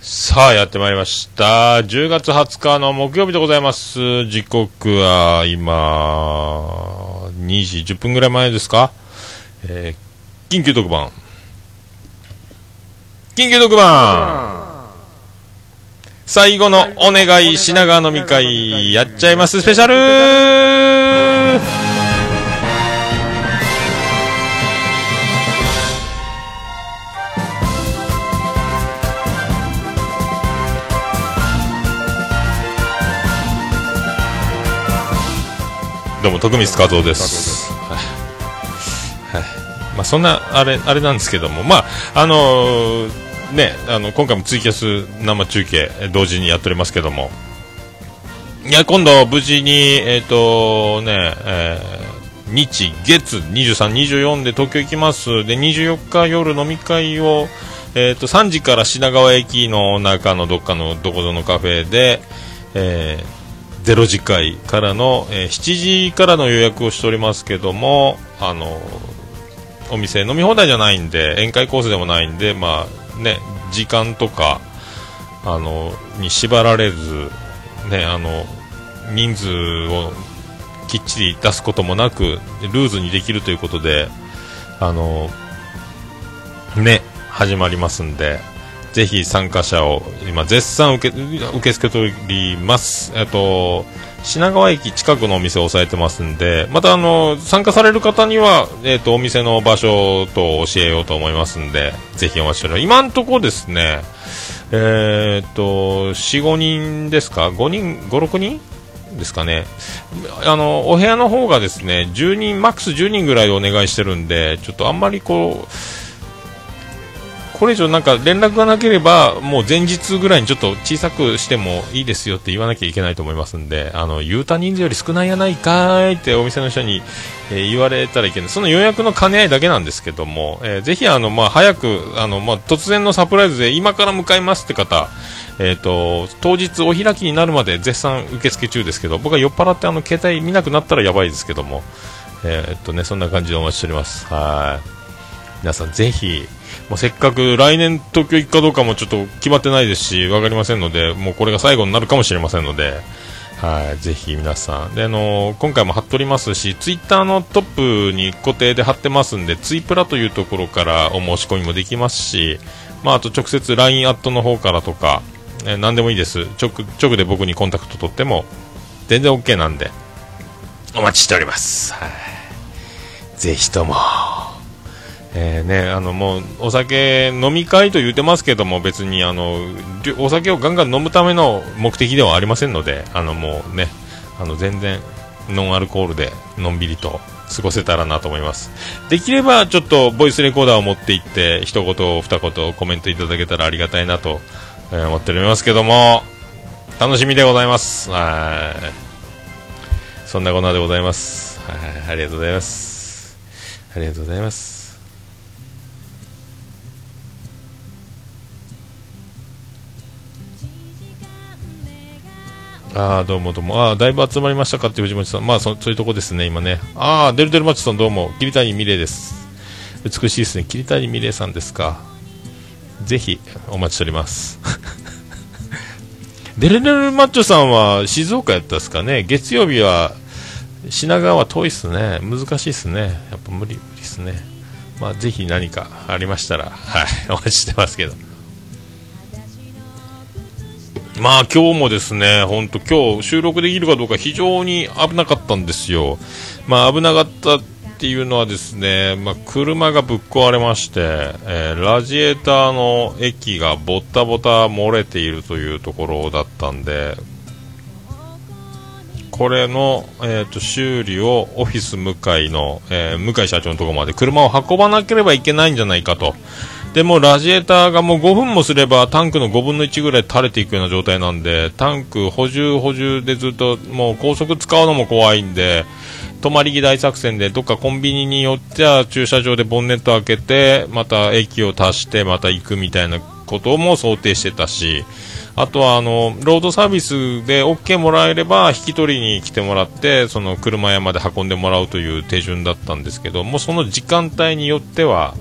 さあ、やってまいりました。10月20日の木曜日でございます。時刻は今、2時10分ぐらい前ですか？えー緊急特番。緊急特番最後のお願い品川飲み会やっちゃいますスペシャルどうも、徳光和夫です。はい。はい。まあ、そんな、あれ、あれなんですけども、まあ、あのーね、あの、今回もツイキャス生中継、え同時にやっておりますけども、いや、今度、無事に、えっ、と、ね、えー日、月、23、24で東京行きます。で、24日夜飲み会を、えっ、と、3時から品川駅の中のどっかのどこぞのカフェで、えーゼロ次会からの、えー7時からの予約をしておりますけども、あの、お店飲み放題じゃないんで、宴会コースでもないんで、まあね、時間とか、あの、に縛られず、ね、あの、人数をきっちり出すこともなく、ルーズにできるということで、あの、ね、始まりますんで、ぜひ参加者を今絶賛受け受け付けております。えっと、品川駅近くのお店を押さえてますんで、またあの、参加される方には、えっと、お店の場所と教えようと思いますんで、ぜひお待ちしております。今んとこですね、えーっと、4、5人ですか ?5 人、5、6人ですかね？あの、お部屋の方がですね、10人、マックス10人ぐらいお願いしてるんで、ちょっとあんまりこう、これ以上なんか連絡がなければ、もう前日ぐらいにちょっと小さくしてもいいですよって言わなきゃいけないと思いますんで、あの、言うた人数より少ないやないかーいってお店の人に、えー言われたらいけない。その予約の兼ね合いだけなんですけども、えーぜひあの、まあ、早く、あの、まあ、突然のサプライズで今から向かいますって方、えっ、と、当日お開きになるまで絶賛受付中ですけど、僕は酔っ払ってあの、携帯見なくなったらやばいですけども、えーっとね、そんな感じでお待ちしております。はい。皆さんぜひ、もうせっかく来年東京行くかどうかもちょっと決まってないですし、わかりませんので、もうこれが最後になるかもしれませんので、はい、ぜひ皆さん。で、あの今回も貼っておりますし、ツイッターのトップに固定で貼ってますんで、ツイプラというところからお申し込みもできますし、まあ、あと直接 LINE アットの方からとか、え何でもいいです。直、直で僕にコンタクト取っても、全然 OK なんで、お待ちしております。はい。ぜひとも。えーね、あのもうお酒飲み会と言ってますけども別にあのお酒をガンガン飲むための目的ではありませんのであのもうねあの全然ノンアルコールでのんびりと過ごせたらなと思います。できればちょっとボイスレコーダーを持って行って一言二言コメントいただけたらありがたいなと、思っておりますけども楽しみでございます。はい。そんなこんなでございます。はいありがとうございます。ありがとうございます。あ、どうもどうも。あ、だいぶ集まりましたかって藤本さん。まあそ、そういうとこですね、今ね。ああ、デルデルマッチさんどうも。桐谷美玲です。美しいですね。桐谷美玲さんですか。ぜひ、お待ちしております。デルデルマッチョさんは静岡やったっすかね。月曜日は、品川は遠いっすね。難しいっすね。やっぱ無理、無理っすね。まあ、ぜひ何かありましたら、はい、お待ちしてますけど。まあ今日もですね、本当今日収録できるかどうか非常に危なかったんですよ。まあ危なかったっていうのはですね、まあ車がぶっ壊れまして、えーラジエーターの液がボッタボタ漏れているというところだったんで、これの、えー、と修理をオフィス向井の、えー向井社長のところまで車を運ばなければいけないんじゃないかと。でもラジエーターがもう5分もすればタンクの5分の1ぐらい垂れていくような状態なんで、タンク補充補充でずっともう高速使うのも怖いんで、泊まり木大作戦でどっかコンビニによっては駐車場でボンネット開けて、また駅を足してまた行くみたいなことも想定してたし、あとはあのロードサービスで OK もらえれば引き取りに来てもらってその車屋まで運んでもらうという手順だったんですけどもうその時間帯によっては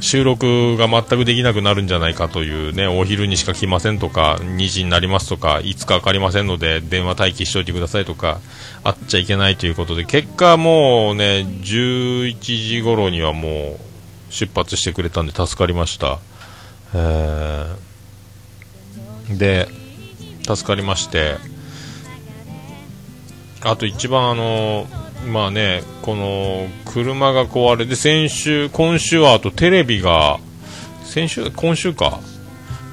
収録が全くできなくなるんじゃないかというね、お昼にしか来ませんとか、2時になりますとか、いつか分かりませんので、電話待機しておいてくださいとか、あっちゃいけないということで、結果もうね、11時頃にはもう出発してくれたんで助かりました。えー、で、助かりまして、あと一番あのまあね、この車が壊れて、先週、今週はあとテレビが、先週、今週か、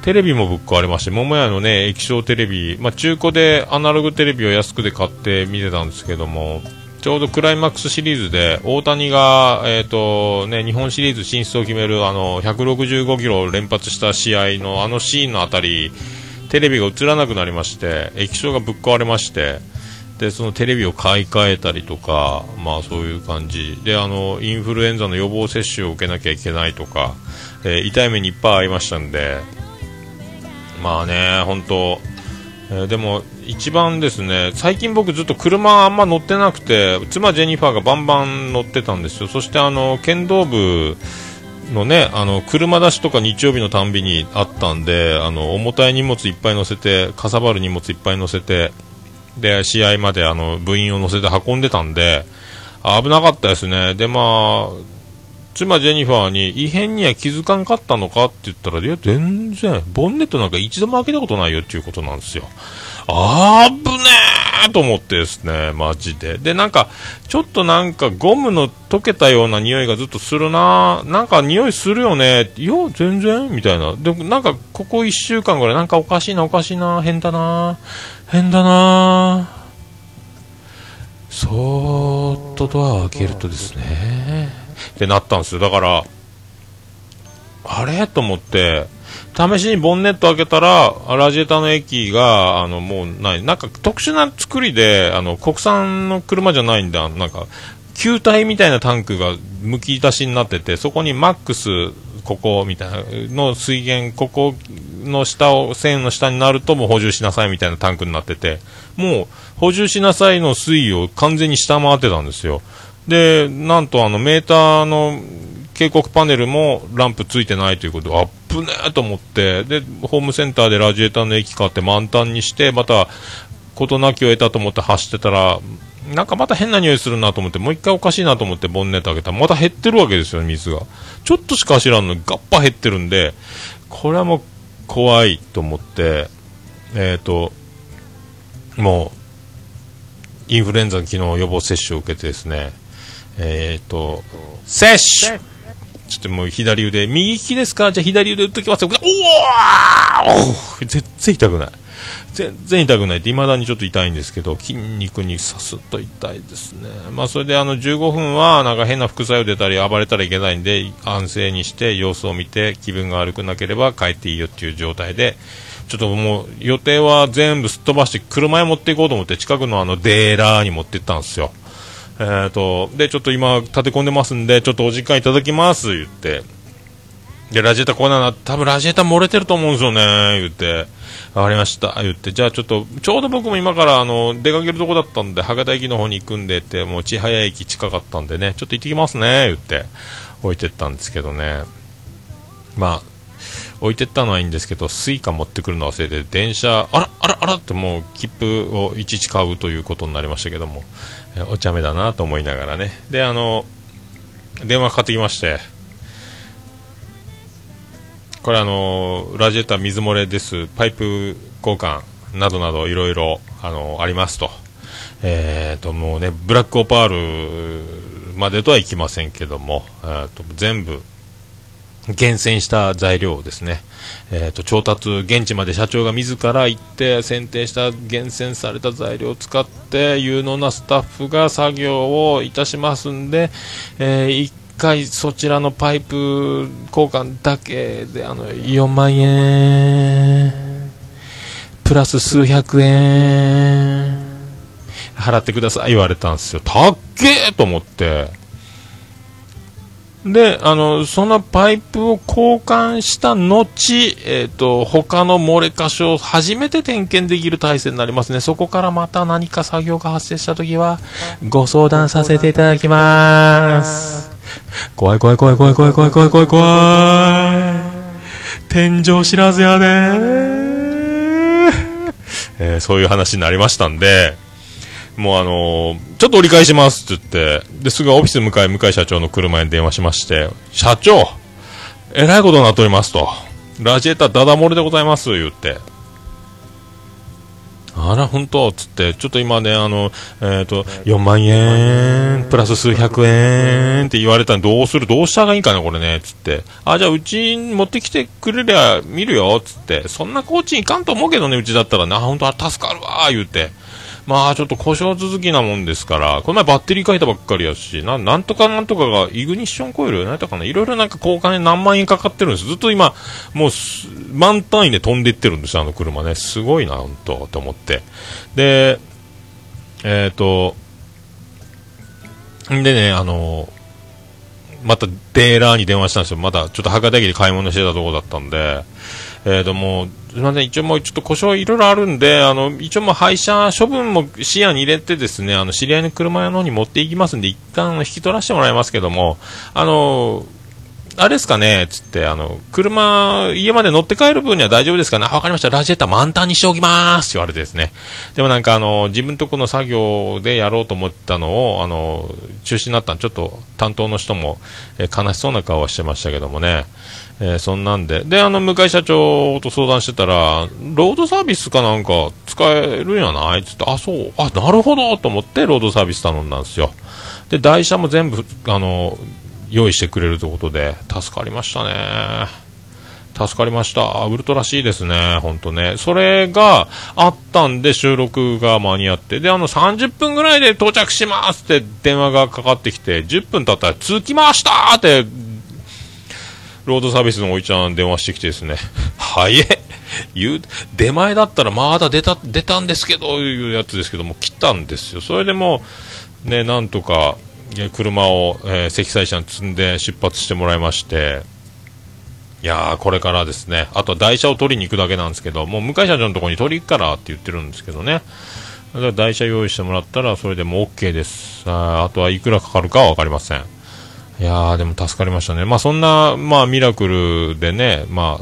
テレビもぶっ壊れまして、桃屋のね、液晶テレビ、まあ、中古でアナログテレビを安くで買って見てたんですけども、ちょうどクライマックスシリーズで、大谷が、えっ、と、ね、日本シリーズ進出を決める、あの、165キロを連発した試合のあのシーンのあたり、テレビが映らなくなりまして、液晶がぶっ壊れまして、でそのテレビを買い替えたりとか、まあ、そういう感じ。であのインフルエンザの予防接種を受けなきゃいけないとか、えー、痛い目にいっぱいありましたんで。まあね本当、えー、でも一番ですね最近僕ずっと車あんま乗ってなくて妻ジェニファーがバンバン乗ってたんですよ。そしてあの剣道部のね、あの、車出しとか日曜日のたんびにあったんで、あの、重たい荷物いっぱい乗せて、かさばる荷物いっぱい乗せて、で、試合まであの部員を乗せて運んでたんで、危なかったですね。で、まあ、妻ジェニファーに異変には気づかんかったのかって言ったら、いや、全然、ボンネットなんか一度も開けたことないよっていうことなんですよ。あーぶねーと思ってですね、マジで。で、なんか、ちょっとなんかゴムの溶けたような匂いがずっとするななんか匂いするよねいや、全然みたいな。でもなんか、ここ1週間ぐらいなんかおかしいな、おかしいな、変だな変だな。そーっとドアを開けるとですね。ってなったんですよ。だからあれ？と思って。試しにボンネット開けたらラジエーターの液があのもうない。なんか特殊な作りであの国産の車じゃないんだなんか球体みたいなタンクがむき出しになっててそこにマックスここみたいなの水源ここの下を、線の下になるともう補充しなさいみたいなタンクになってて、もう補充しなさいの水位を完全に下回ってたんですよ。で、なんとあのメーターの警告パネルもランプついてないということで、あっぶねーと思って、で、ホームセンターでラジエーターの液買って満タンにして、また、事なきを得たと思って走ってたら、なんかまた変な匂いするなと思って、もう一回おかしいなと思ってボンネット開けたら、また減ってるわけですよ、水が。ちょっとしか走らんのにガッパ減ってるんで、これはもう怖いと思って、えっ、ー、と、もう、インフルエンザの昨日予防接種を受けてですね、えっ、ー、と、接種ちょっともう左腕、右利きですか？じゃあ左腕打っときますよ。おお全然痛くない。全然痛くないって、未だにちょっと痛いんですけど、筋肉にさすっと痛いですね。まあ、それであの、15分は、なんか変な副作用出たり、暴れたらいけないんで、安静にして様子を見て、気分が悪くなければ帰っていいよっていう状態で、ちょっともう、予定は全部すっ飛ばして、車へ持っていこうと思って、近くのあの、デーラーに持って行ったんですよ。えーと、で、ちょっと今、立て込んでますんで、ちょっとお時間いただきます、言って。で、ラジエーターこうなの、多分ラジエーター漏れてると思うんですよね、言って。わかりました、言って、じゃあちょっと、ちょうど僕も今からあの出かけるとこだったんで、博多駅の方に行くんでって、もう千早駅近かったんでね、ちょっと行ってきますね、言って、置いてったんですけどね。まあ、置いてったのはいいんですけど、スイカ持ってくるの忘れて、電車、あら、あら、あらってもう切符をいちいち買うということになりましたけども、お茶目だなと思いながらね。で、あの、電話かかってきまして、これあのラジエーター水漏れです、パイプ交換などなどいろいろあのありますと。えーともうね、ブラックオパールまでとはいきませんけども、と全部厳選した材料をですね、えーと、調達、現地まで社長が自ら行って選定した厳選された材料を使って有能なスタッフが作業をいたしますんで、えー、回そちらのパイプ交換だけであの4万円プラス数百円払ってください言われたんですよたっけーと思ってで、あの、そのパイプを交換した後、えっ、ー、と、他の漏れ箇所を初めて点検できる体制になりますね。そこからまた何か作業が発生したときは、ご相談させていただきます。怖い怖い怖い怖い怖い怖い怖い怖い怖い。天井知らずやでえー、そういう話になりましたんで、もうあのー、ちょっと折り返しますって言って、で、すぐオフィス向かい、向井社長の車に電話しまして、社長えらいことになっておりますと。ラジエーターダダ漏れでございます、言って。あら、本当つって、ちょっと今ね、あの、えっ、ー、と、4万円、プラス数百円って言われたらどうするどうしたらいいかな、これね、っつって。あ、じゃあ、うち持ってきてくれりゃ見るよ、っつって。そんなコーチいかんと思うけどね、うちだったらな、本当は助かるわ、言うて。まあちょっと故障続きなもんですから、この前バッテリー変えたばっかりやし、ななんとかなんとかがイグニッションコイルなんとかな、いろいろなんか交換に何万円かかってるんです。ずっと今、もう満単位で飛んでいってるんですよあの車ね。すごいな、本当と思って。で、えっ、ー、と、でね、あのまたデーラーに電話したんですよ。まだちょっと博多駅で買い物してたとこだったんで、えー、ともすみません、一応もうちょっと故障いろいろあるんで、あの、一応もう廃車処分も視野に入れてですね、あの、知り合いの車屋の方に持っていきますんで、一旦引き取らせてもらいますけども、あの、あれですかねつって、あの、車、家まで乗って帰る分には大丈夫ですかねわかりました。ラジエーター満タンにしておきますって言われてですね。でもなんかあの、自分とこの作業でやろうと思ったのを、あの、中止になったんちょっと担当の人も、え悲しそうな顔はしてましたけどもね。えー、そんなんで。で、あの、向井社長と相談してたら、ロードサービスかなんか使えるんやない？つって、あ、そう、あ、なるほどと思って、ロードサービス頼んだんですよ。で、台車も全部、あの、用意してくれるということで、助かりましたね。助かりました。ウルトラしいですね、ほんとね。それがあったんで収録が間に合って、で、あの30分ぐらいで到着しますって電話がかかってきて、10分経ったら着きましたってロードサービスのおいちゃん電話してきてですね、早え言う、出前だったらまだ出た、出たんですけど、いうやつですけども、来たんですよ。それでもう、ね、なんとか、車を、えー、積載車に積んで出発してもらいまして、いやー、これからですね、あとは台車を取りに行くだけなんですけど、もう向井社長のところに取り行くからって言ってるんですけどね、だから台車用意してもらったら、それでも OK です。ああとはいくらかかるかは分かりません。いやー、でも助かりましたね。まあ、そんな、まあ、ミラクルでね、ま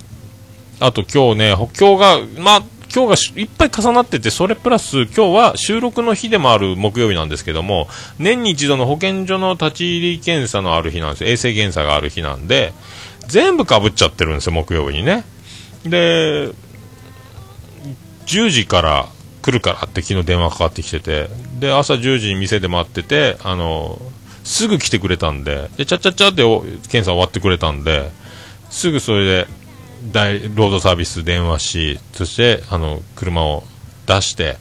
あ、あと今日ね、今日が、まあ、今日がいっぱい重なってて、それプラス今日は収録の日でもある木曜日なんですけども、年に一度の保健所の立ち入り検査のある日なんですよ。衛生検査がある日なんで、全部かぶっちゃってるんですよ、木曜日にね。で、10時から来るからって昨日電話かかってきてて、で、朝10時に店で待ってて、あの、すぐ来てくれたんで、で、ちゃちゃちゃって検査終わってくれたんで、すぐそれで、大、ロードサービス電話し、そして、あの、車を出して、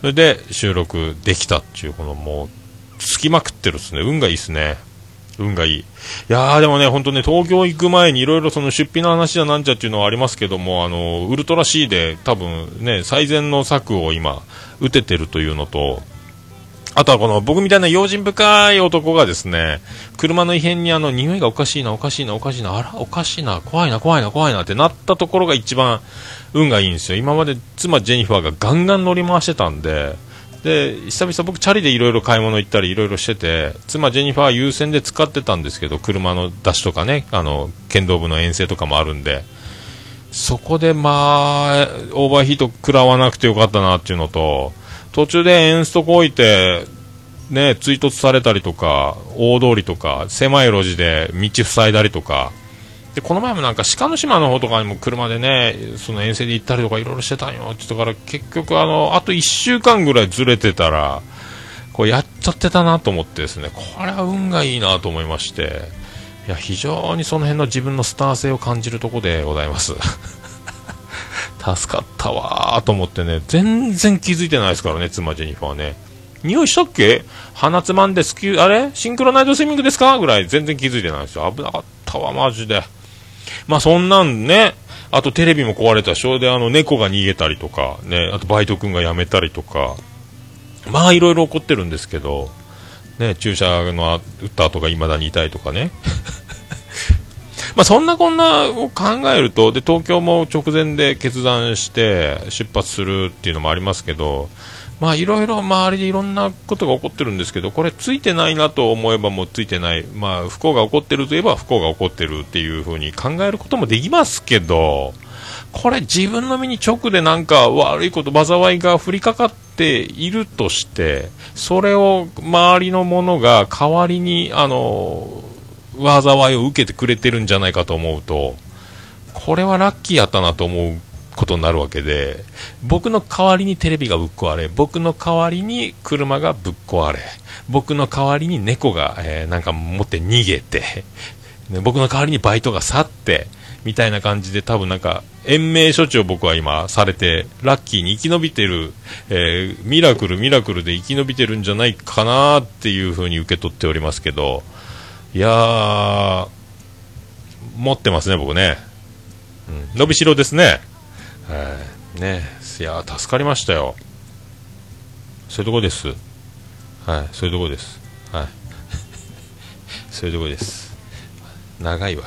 それで収録できたっていう、このもう、つきまくってるっすね。運がいいっすね。運がいい。いやーでもね、本当ね、東京行く前にいろいろその出費の話じゃなんじゃっていうのはありますけども、あの、ウルトラ C で多分ね、最善の策を今、打ててるというのと、あとはこの僕みたいな用心深い男がですね、車の異変にあの匂いがおかしいな、おかしいな、おかしいな、あら、おかしいな、怖いな、怖いな、怖いなってなったところが一番運がいいんですよ。今まで妻ジェニファーがガンガン乗り回してたんで、で、久々僕チャリでいろいろ買い物行ったりいろいろしてて、妻ジェニファー優先で使ってたんですけど、車の出しとかね、あの、剣道部の遠征とかもあるんで、そこでまあ、オーバーヒート食らわなくてよかったなっていうのと、途中でエンストこいて、ね、追突されたりとか、大通りとか、狭い路地で道塞いだりとか、で、この前もなんか鹿の島の方とかにも車でね、その遠征で行ったりとかいろいろしてたんよって言ったから、結局あの、あと1週間ぐらいずれてたら、こうやっちゃってたなと思ってですね、これは運がいいなと思いまして、いや、非常にその辺の自分のスター性を感じるとこでございます。助かったわーと思ってね、全然気づいてないですからね、妻ジェニファーね。匂いしたっけ？鼻つまんでスキュー、あれ？シンクロナイトスイミングですか？ぐらい全然気づいてないですよ。危なかったわ、マジで。まあそんなんね、あとテレビも壊れたしょであの猫が逃げたりとか、ね、あとバイト君が辞めたりとか、まあいろいろ起こってるんですけど、ね、注射の打った後が未だに痛いとかね。まあ、そんなこんなを考えるとで東京も直前で決断して出発するっていうのもありますけどまあいろいろ周りでいろんなことが起こってるんですけど、これついてないなと思えばもうついてない。まあ不幸が起こってるといえば不幸が起こってるっていう風に考えることもできますけど、これ自分の身に直でなんか悪いこと、災いが降りかかっているとして、それを周りのものが代わりに、あの、災いを受けてくれてるんじゃないかと思うと、これはラッキーやったなと思うことになるわけで、僕の代わりにテレビがぶっ壊れ、僕の代わりに車がぶっ壊れ、僕の代わりに猫が、えー、なんか持って逃げて、僕の代わりにバイトが去って、みたいな感じで多分なんか、延命処置を僕は今されて、ラッキーに生き延びてる、えー、ミラクル、ミラクルで生き延びてるんじゃないかなっていう風に受け取っておりますけど、いや、持ってますね、僕ね。うん、伸びしろですね。えー、ねいや助かりましたよ。そういうとこです。はい、そういうとこです。はい。そういうとこです。長いわ。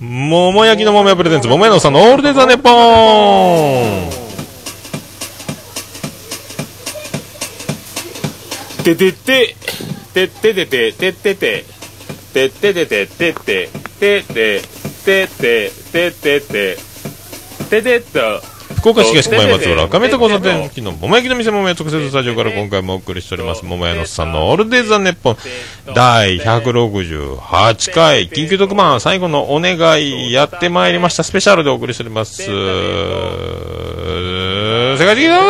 桃焼きの桃屋プレゼンツ、桃屋のさんのオールデザネポーンててて、てっててて、てってて、てっててて、てって、てって、てって、てってて、ててっと、福岡市東区前松原亀戸交差点付近の桃焼きの店桃屋特設スタジオから今回もお送りしております桃屋のさんのオールデイザネッポン第168回緊急特番最後のお願いやってまいりましたスペシャルでお送りしております世界的な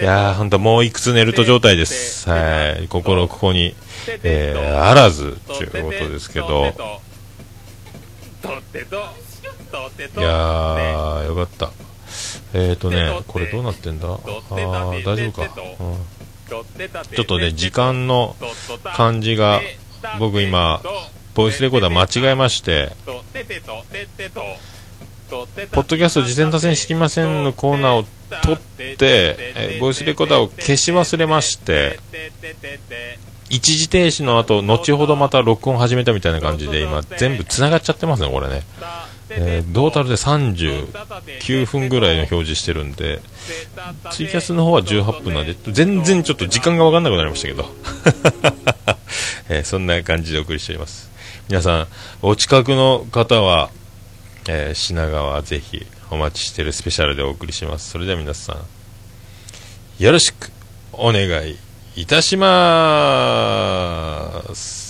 いやー、ほんともういくつ寝ると状態です。はい。心ここに、えー、あらず、ということですけど、いやー、よかった。えっ、ー、とね、これどうなってんだあー、大丈夫か。うんちょっとね、時間の感じが、僕今、ボイスレコーダー間違えまして、ポッドキャスト事前打線知りませんのコーナーを撮って、えボイスレコーダーを消し忘れまして、一時停止の後、後ほどまた録音始めたみたいな感じで、今、全部繋がっちゃってますね、これね。えー、トータルで39分ぐらいの表示してるんで、ツイキャスの方は18分なんで、全然ちょっと時間がわかんなくなりましたけど、えー、そんな感じでお送りしております。皆さん、お近くの方は、えー、品川ぜひお待ちしてるスペシャルでお送りします。それでは皆さん、よろしくお願いいたします。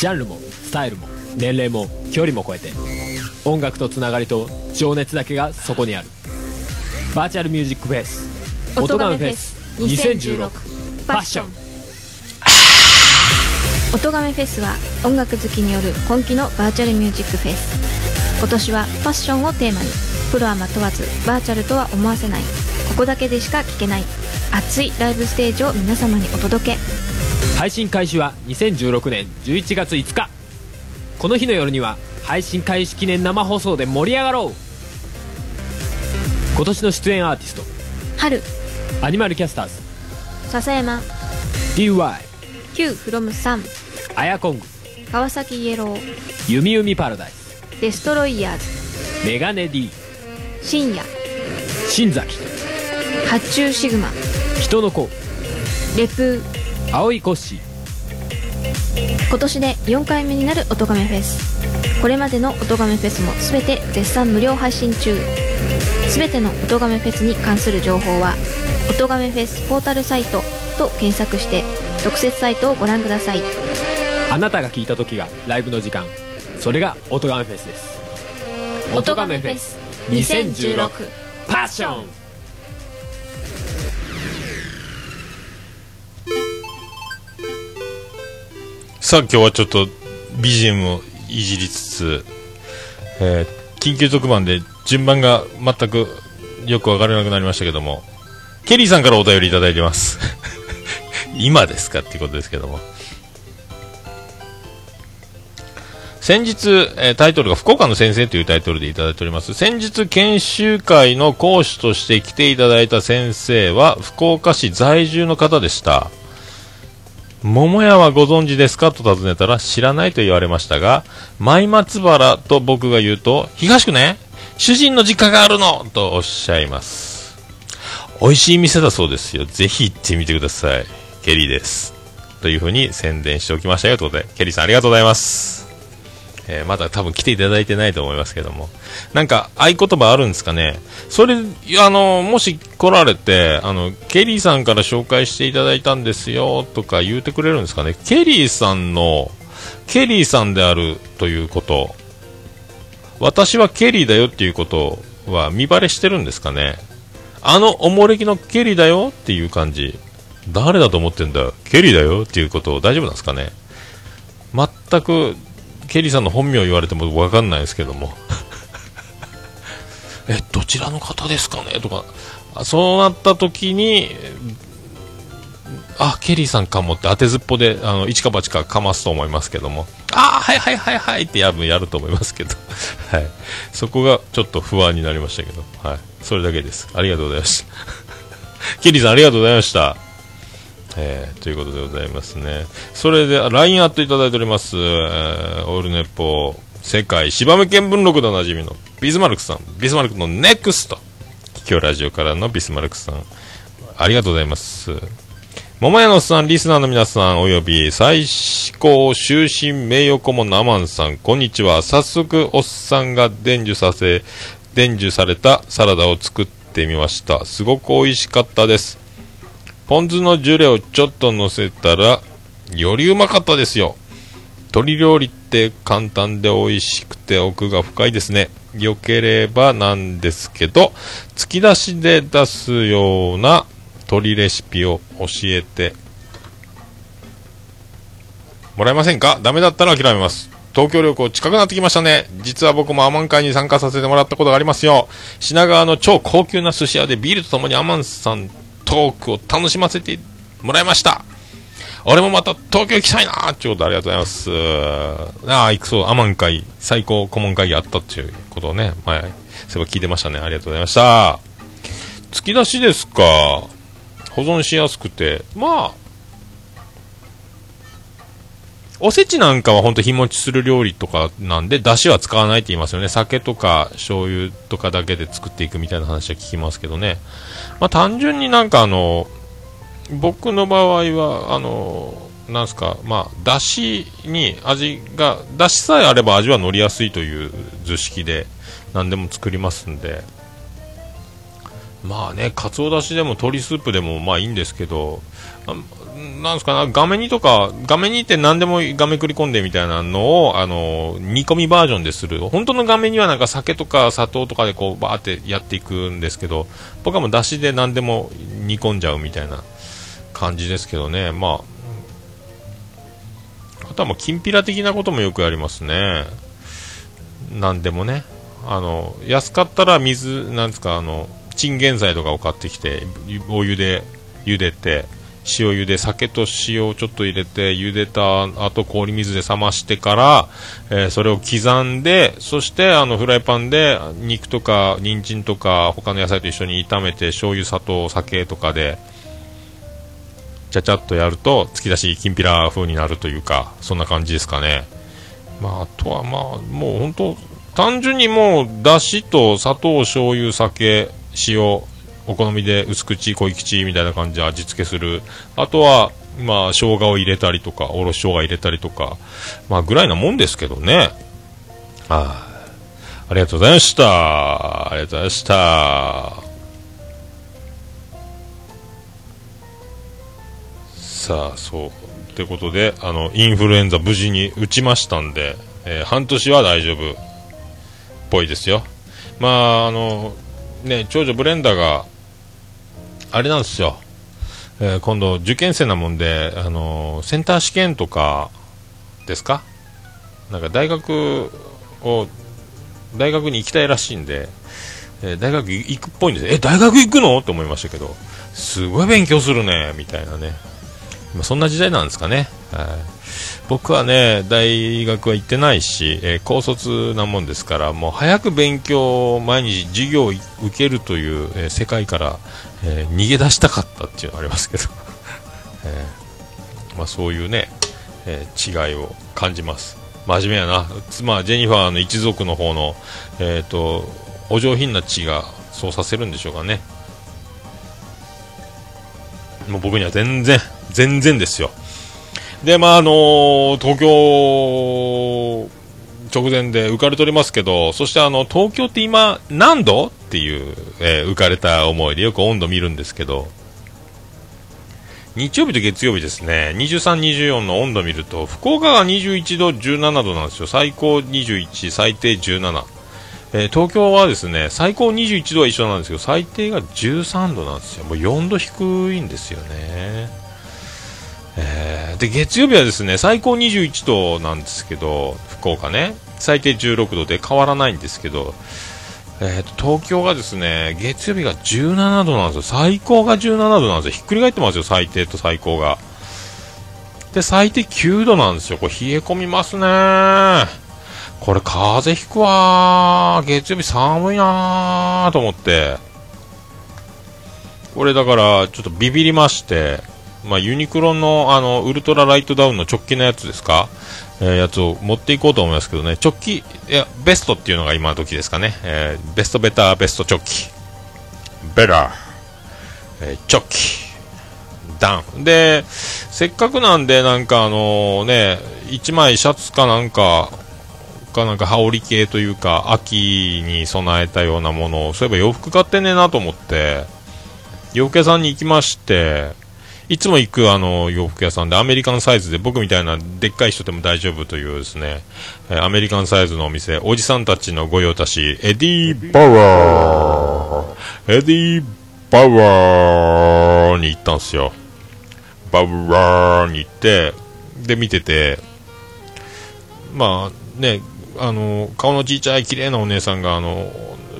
ジャンルもスタイルも年齢も距離も超えて音楽とつながりと情熱だけがそこにあるバーチャルミュージックフェス音ガメフェス2016ファッション音ガメフェスは音楽好きによる今季のバーチャルミュージックフェス。今年はファッションをテーマに。プロはま問わずバーチャルとは思わせない。ここだけでしか聴けない。熱いライブステージを皆様にお届け。配信開始は2016年11月5日。この日の夜には配信開始記念生放送で盛り上がろう。今年の出演アーティスト。春。アニマルキャスターズ笹山。DY Q from 3アヤコング川崎イエロー弓弓パラダイスデストロイヤーズメガネ D 深夜新崎発注シグマ。人の子レプ。ー青いコッシー今年で4回目になる音亀フェス。これまでの音亀フェスも全て絶賛無料配信中。全ての音亀フェスに関する情報は音亀フェスポータルサイトと検索して特設サイトをご覧ください。あなたが聞いた時がライブの時間。それが音ガメフェスです。音ガメフェス2016パッションさあ今日はちょっと BGM をいじりつつ、えー、緊急特番で順番が全くよく分からなくなりましたけどもケリーさんからお便りいただいてます 今ですかっていうことですけども先日、えー、タイトルが福岡の先生というタイトルでいただいております。先日研修会の講師として来ていただいた先生は福岡市在住の方でした。桃屋はご存知ですかと尋ねたら知らないと言われましたが、舞松原と僕が言うと、東区ね、主人の実家があるのとおっしゃいます。美味しい店だそうですよ。ぜひ行ってみてください。ケリーです。というふうに宣伝しておきましたよということで、ケリーさんありがとうございます。えー、まだ多分来ていただいてないと思いますけども。なんか、合言葉あるんですかね。それ、あの、もし来られて、あの、ケリーさんから紹介していただいたんですよ、とか言うてくれるんですかね。ケリーさんの、ケリーさんであるということ、私はケリーだよっていうことは見バレしてるんですかね。あのおもれきのケリーだよっていう感じ。誰だと思ってんだケリーだよっていうこと大丈夫なんですかね。全くケリーさんの本名言われてもわかんないですけども。えどちらの方ですかねとか。そうなった時にあケリーさんかもって当てずっぽであの一か八かかますと思いますけども。ああはいはいはいはいってやるやると思いますけど、はい、そこがちょっと不安になりましたけど、はい、それだけです。ありがとうございました。ケリーさんありがとうございました。えー、ということでございますね。それで、LINE アットいただいております、えー、オールネポ世界芝目見聞録でおなじみのビスマルクさん、ビスマルクのネクスト、今日ラジオからのビスマルクさん、ありがとうございます。桃屋のさん、リスナーの皆さん、および最高終身名誉顧問のアマンさん、こんにちは。早速、おっさんが伝授させ、伝授されたサラダを作ってみました。すごく美味しかったです。ポン酢のジュレをちょっと乗せたら、よりうまかったですよ。鶏料理って簡単で美味しくて奥が深いですね。よければなんですけど、突き出しで出すような鶏レシピを教えてもらえませんか？ダメだったら諦めます。東京旅行近くなってきましたね。実は僕もアマン会に参加させてもらったことがありますよ。品川の超高級な寿司屋でビールとともにアマンさんトークを楽しませてもらいました。俺もまた東京行きたいなーってことありがとうございます。ああ、行くそう、アマン会、最高顧問会議あったっていうことをね、前、そういえば聞いてましたね。ありがとうございました。突き出しですか？保存しやすくて、まあ、おせちなんかは本当日持ちする料理とかなんで、だしは使わないって言いますよね。酒とか醤油とかだけで作っていくみたいな話は聞きますけどね。まあ単純になんかあの、僕の場合は、あの、なんすか、まあ、だしに味が、だしさえあれば味は乗りやすいという図式で何でも作りますんで、まあね、かつおだしでも鶏スープでもまあいいんですけど、なんですかな、画面にとか、画面にって何でも画面繰り込んでみたいなのを、あの、煮込みバージョンでする。本当の画面にはなんか酒とか砂糖とかでこう、バーってやっていくんですけど、僕はもうだしで何でも煮込んじゃうみたいな感じですけどね。まあ、あとはもう、きんぴら的なこともよくやりますね。何でもね。あの、安かったら水、なんですか、あの、チンゲン菜とかを買ってきて、お湯で茹でて、塩茹で酒と塩をちょっと入れて茹でた後氷水で冷ましてから、えー、それを刻んでそしてあのフライパンで肉とか人参とか他の野菜と一緒に炒めて醤油砂糖酒とかでちゃちゃっとやると突き出しきんぴら風になるというかそんな感じですかね。まああとはまあもう本当単純にもうだしと砂糖醤油酒塩お好みで薄口、濃い口みたいな感じで味付けする。あとは、まあ、生姜を入れたりとか、おろし生姜入れたりとか、まあ、ぐらいなもんですけどね。あありがとうございました。ありがとうございました。さあ、そう。ってことで、あの、インフルエンザ無事に打ちましたんで、えー、半年は大丈夫っぽいですよ。まあ、あの、ね、長女ブレンダーがあれなんですよ、えー、今度受験生なもんで、あのー、センター試験とかですか？なんか大学を大学に行きたいらしいんで、えー、大学行くっぽいんです。え大学行くの？って思いましたけどすごい勉強するねみたいなね。そんな時代なんですかね、はい、僕はね大学は行ってないし、えー、高卒なもんですからもう早く勉強毎日授業を受けるという、えー、世界から、えー、逃げ出したかったっていうのがありますけど、えまあ、そういうね、えー違いを感じます。真面目やな。妻ジェニファーの一族の方のえっ、とお上品な血がそうさせるんでしょうかね。もう僕には全然全然ですよ。でまああのー東京直前で浮かれておりますけどそしてあの東京って今何度っていう、えー浮かれた思いでよく温度見るんですけど日曜日と月曜日ですね、23、24の温度見ると、福岡が21度、17度なんですよ。最高21、最低17。えー東京はですね、最高21度は一緒なんですけど、最低が13度なんですよ。もう4度低いんですよね。えーで、月曜日はですね、最高21度なんですけど、福岡ね、最低16度で変わらないんですけど、えーと東京がですね月曜日が17度なんですよ、最高が17度なんですよ、ひっくり返ってますよ、最低と最高が。で、最低9度なんですよ、これ冷え込みますね。これ風邪ひくわー、月曜日寒いなーと思って、これだからちょっとビビりまして、まあ、ユニクロのあのウルトラライトダウンの直帰のやつですか、えーやつを持っていこうと思いますけどね、直帰、いや、ベストっていうのが今の時ですかね、えーベストベターベスト直帰、ベラー、えー直帰、ダウン。で、せっかくなんで、なんかあのね、1枚シャツかなんか、かなんか羽織系というか、秋に備えたようなものを、そういえば洋服買ってねえなと思って、洋服屋さんに行きまして、いつも行くあの洋服屋さんでアメリカンサイズで僕みたいなでっかい人でも大丈夫というですね、えーアメリカンサイズのお店、おじさんたちの御用達、エディー・バウアー、エディー・バウアーに行ったんですよ。バワーに行って、で見てて、まあね、あの、顔のちいちゃい綺麗なお姉さんが、あの、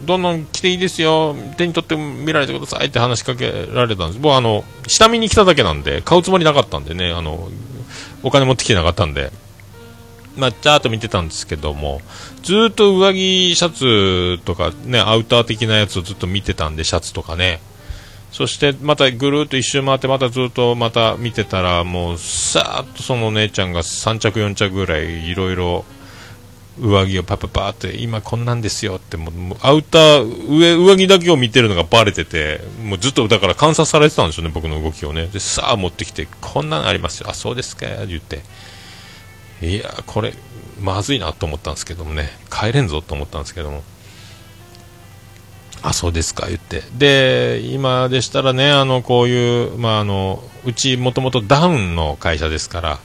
どんどん来ていいですよ、手に取って見られてくださいって話しかけられたんです。僕はあの、下見に来ただけなんで、買うつもりなかったんでね、あの、お金持ってきてなかったんで、まあ、ちゃーっと見てたんですけども、ずっと上着、シャツとかね、アウター的なやつをずっと見てたんで、シャツとかね。そしてまたぐるっと一周回ってまたずっとまた見てたらもうさーっとその姉ちゃんが3着4着ぐらいいろいろ上着をパパパーって今こんなんですよってもうアウター上上着だけを見てるのがバレててもうずっとだから観察されてたんですよね僕の動きをね。でさあ持ってきてこんなんありますよ。あそうですか。言っていやこれまずいなと思ったんですけどもね。帰れんぞと思ったんですけども。あそうですか言って。で今でしたらねあのこういう、まあ、あのうちもともとダウンの会社ですから、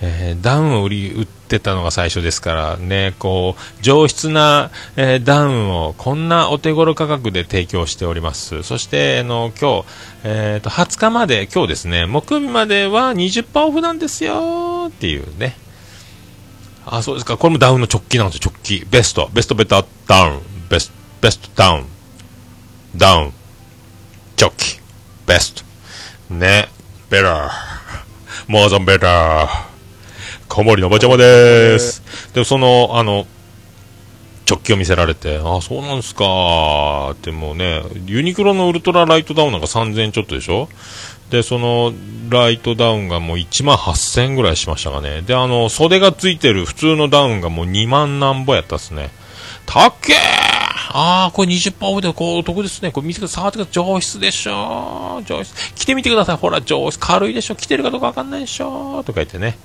えーダウンを売り売ってってたのが最初ですからねこう上質な、えーダウンをこんなお手頃価格で提供しております。そしてあの今日、えーと20日まで今日ですね木曜日までは20%オフなんですよっていうね。あそうですか。これもダウンの直帰なんですよ。直帰。ベスト。ベストベタダウン。ベストベストダウン。ダウン、チョッキ、ベスト、ね、ベラー、モーザンベラー、小森のばちゃまです。で、その、あの、直球を見せられて、あ、そうなんですかーってもうね、ユニクロのウルトラライトダウンなんか3000ちょっとでしょ？で、そのライトダウンがもう1万8000円ぐらいしましたかね。で、あの、袖がついてる普通のダウンがもう2万なんぼやったっすね。たっけーああ、これ20%オフでこうお得ですね。これ見てください。触ってください。上質でしょ上質。着てみてください。ほら、上質。軽いでしょ着てるかどうかわかんないでしょとか言ってね。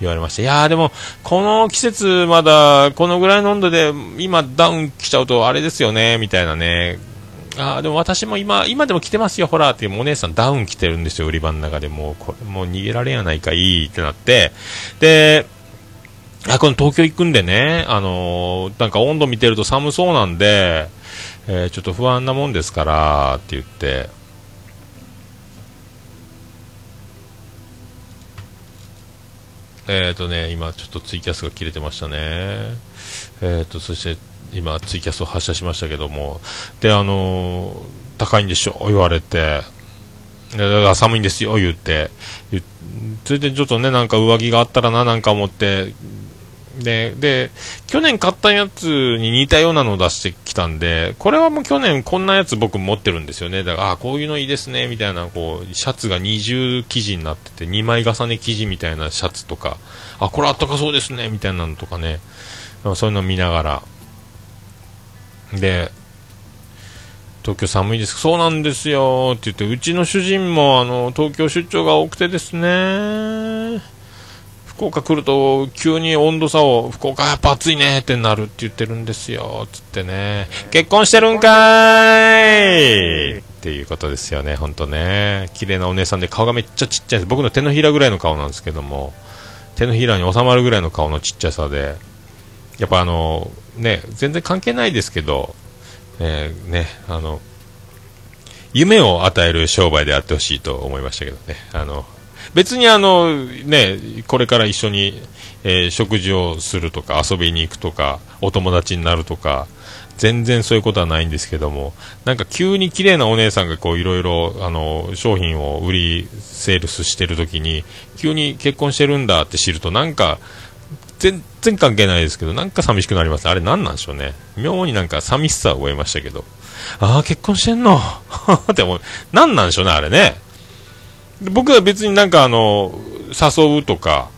言われました。いやーでも、この季節まだ、このぐらいの温度で、今ダウン着ちゃうとあれですよね。みたいなね。ああ、でも私も今、今でも着てますよ。ほら、っていうお姉さんダウン着てるんですよ。売り場の中でもう、これもう逃げられやないかいいってなって。で、あ、この東京行くんでね、あのーなんか温度見てると寒そうなんで、えーちょっと不安なもんですから、って言って、えっ、とね、今ちょっとツイキャスが切れてましたね。えっ、と、そして今ツイキャスを発射しましたけども、で、あのー高いんでしょ？言われて、だから寒いんですよ、言って。それでちょっとね、なんか上着があったらな、なんか思って、で、で、去年買ったやつに似たようなのを出してきたんで、これはもう去年こんなやつ僕持ってるんですよね。だから、あこういうのいいですね、みたいな、こう、シャツが二重生地になってて、2枚重ね生地みたいなシャツとか、あ、これあったかそうですね、みたいなのとかね、そういうの見ながら、で、東京寒いです。そうなんですよって言って、うちの主人もあの東京出張が多くてですね、福岡来ると急に温度差を、福岡やっぱ暑いねってなるって言ってるんですよ、つってね。結婚してるんかーいっていうことですよね、ほんとね。綺麗なお姉さんで顔がめっちゃちっちゃいです。僕の手のひらぐらいの顔なんですけども、手のひらに収まるぐらいの顔のちっちゃさで、やっぱあの、ね、全然関係ないですけど、えー、ね、あの、夢を与える商売であってほしいと思いましたけどね。あの、別にあの、ね、これから一緒に、えー、食事をするとか、遊びに行くとか、お友達になるとか、全然そういうことはないんですけども、なんか急に綺麗なお姉さんがこういろいろ、あの、商品を売り、セールスしてるときに、急に結婚してるんだって知ると、なんか、全然関係ないですけど、なんか寂しくなります。あれ何なんでしょうね。妙になんか寂しさを覚えましたけど。ああ、結婚してんの って思う。何なんでしょうね、あれね。僕は別になんかあの、誘うとか、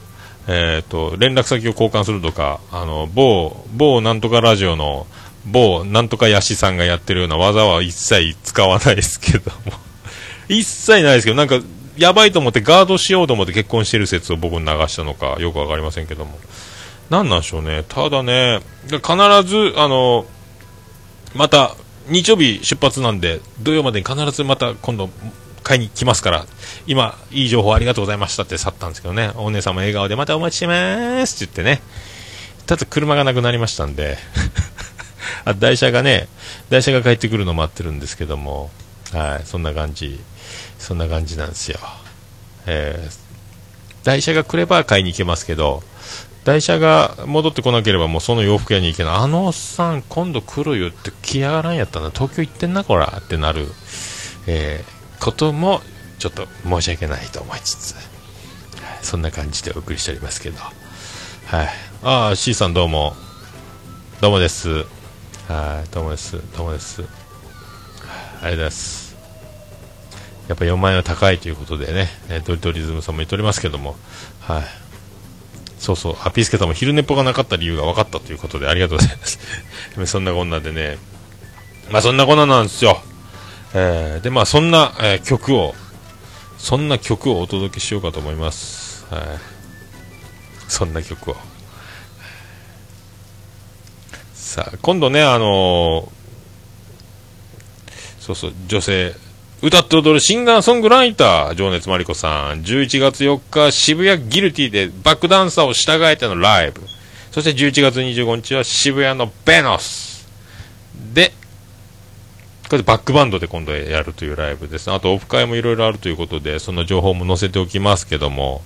えっ、ー、と、連絡先を交換するとか、あの、某、某なんとかラジオの、某なんとかやしさんがやってるような技は一切使わないですけども。一切ないですけど、なんか、やばいと思ってガードしようと思って結婚してる説を僕に流したのか、よくわかりませんけども。何なんでしょうね。ただね、必ず、あの、また、日曜日出発なんで、土曜までに必ずまた今度、買いに来ますから、今、いい情報ありがとうございましたって去ったんですけどね、お姉さんも笑顔でまたお待ちしてますって言ってね、ただ車がなくなりましたんで。あ、台車がね、台車が帰ってくるの待ってるんですけども、はい、そんな感じ、そんな感じなんですよ。えー、台車が来れば買いに行けますけど、台車が戻ってこなければもうその洋服屋に行けない。あのおっさん今度来るよって来やがらんやったな。東京行ってんなこらってなる、えー、こともちょっと申し訳ないと思いつつ、はい、そんな感じでお送りしておりますけどはい。ああ C さんどうも。どうもです。はいどうもです。どうもです。ありがとうございます。やっぱ4万円は高いということでね、えドリトリズムさんも言っておりますけども、はい、そうそう、ハピースケさんも昼寝っぽがなかった理由が分かったということでありがとうございます。そんなこんなでね、まあそんなこんななんですよ。えー、で、まあそんな、えー、曲を、そんな曲をお届けしようかと思います。はい。そんな曲を。さあ、今度ね、あのー、そうそう、女性、歌って踊るシンガーソングライター、情熱マリコさん。11月4日、渋谷ギルティでバックダンサーを従えてのライブ。そして11月25日は渋谷のベノス。で、これバックバンドで今度やるというライブです。あとオフ会もいろいろあるということで、その情報も載せておきますけども、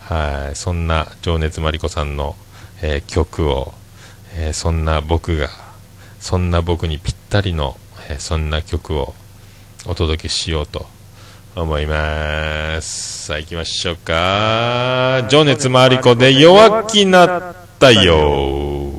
はい、そんな情熱マリコさんの、えー、曲を、えー、そんな僕が、そんな僕にぴったりの、えー、そんな曲を、お届けしようと思います。さあ行きましょうか。情熱マリコで弱気なったよ。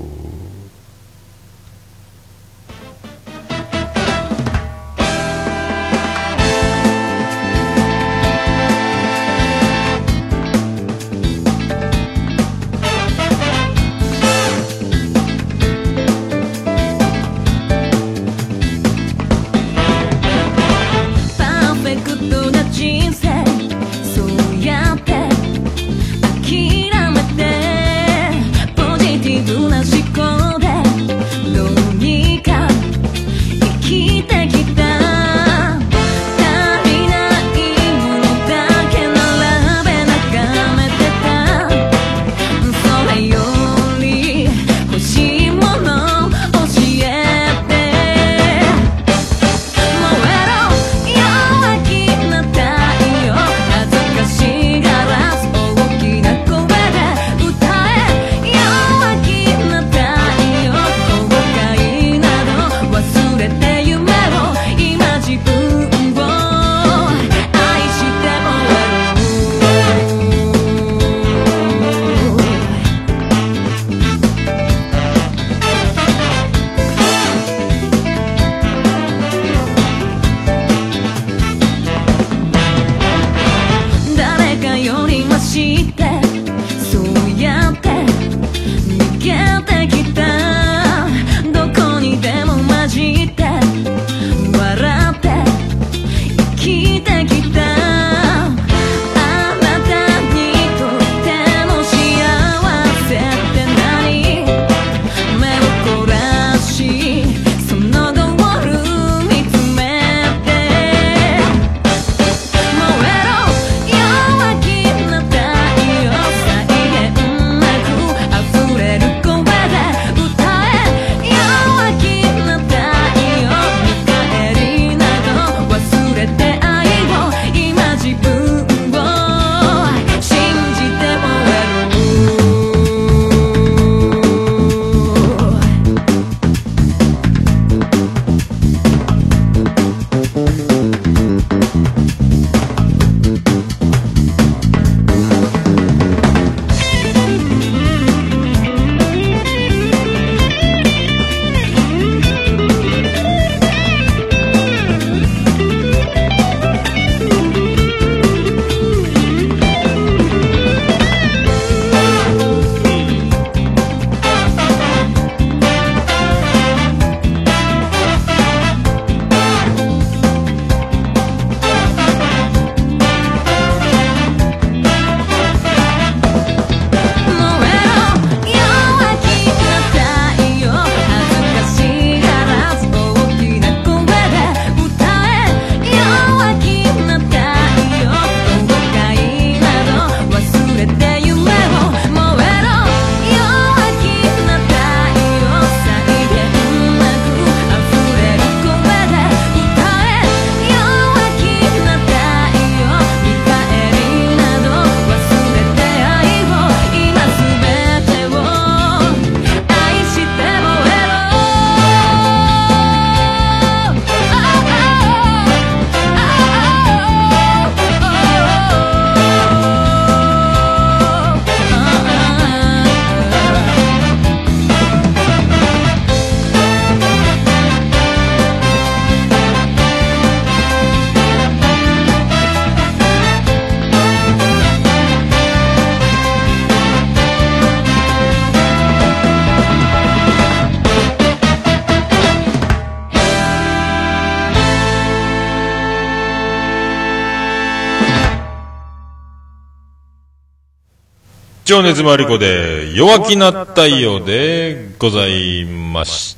情熱マリコで弱気な太陽でございまし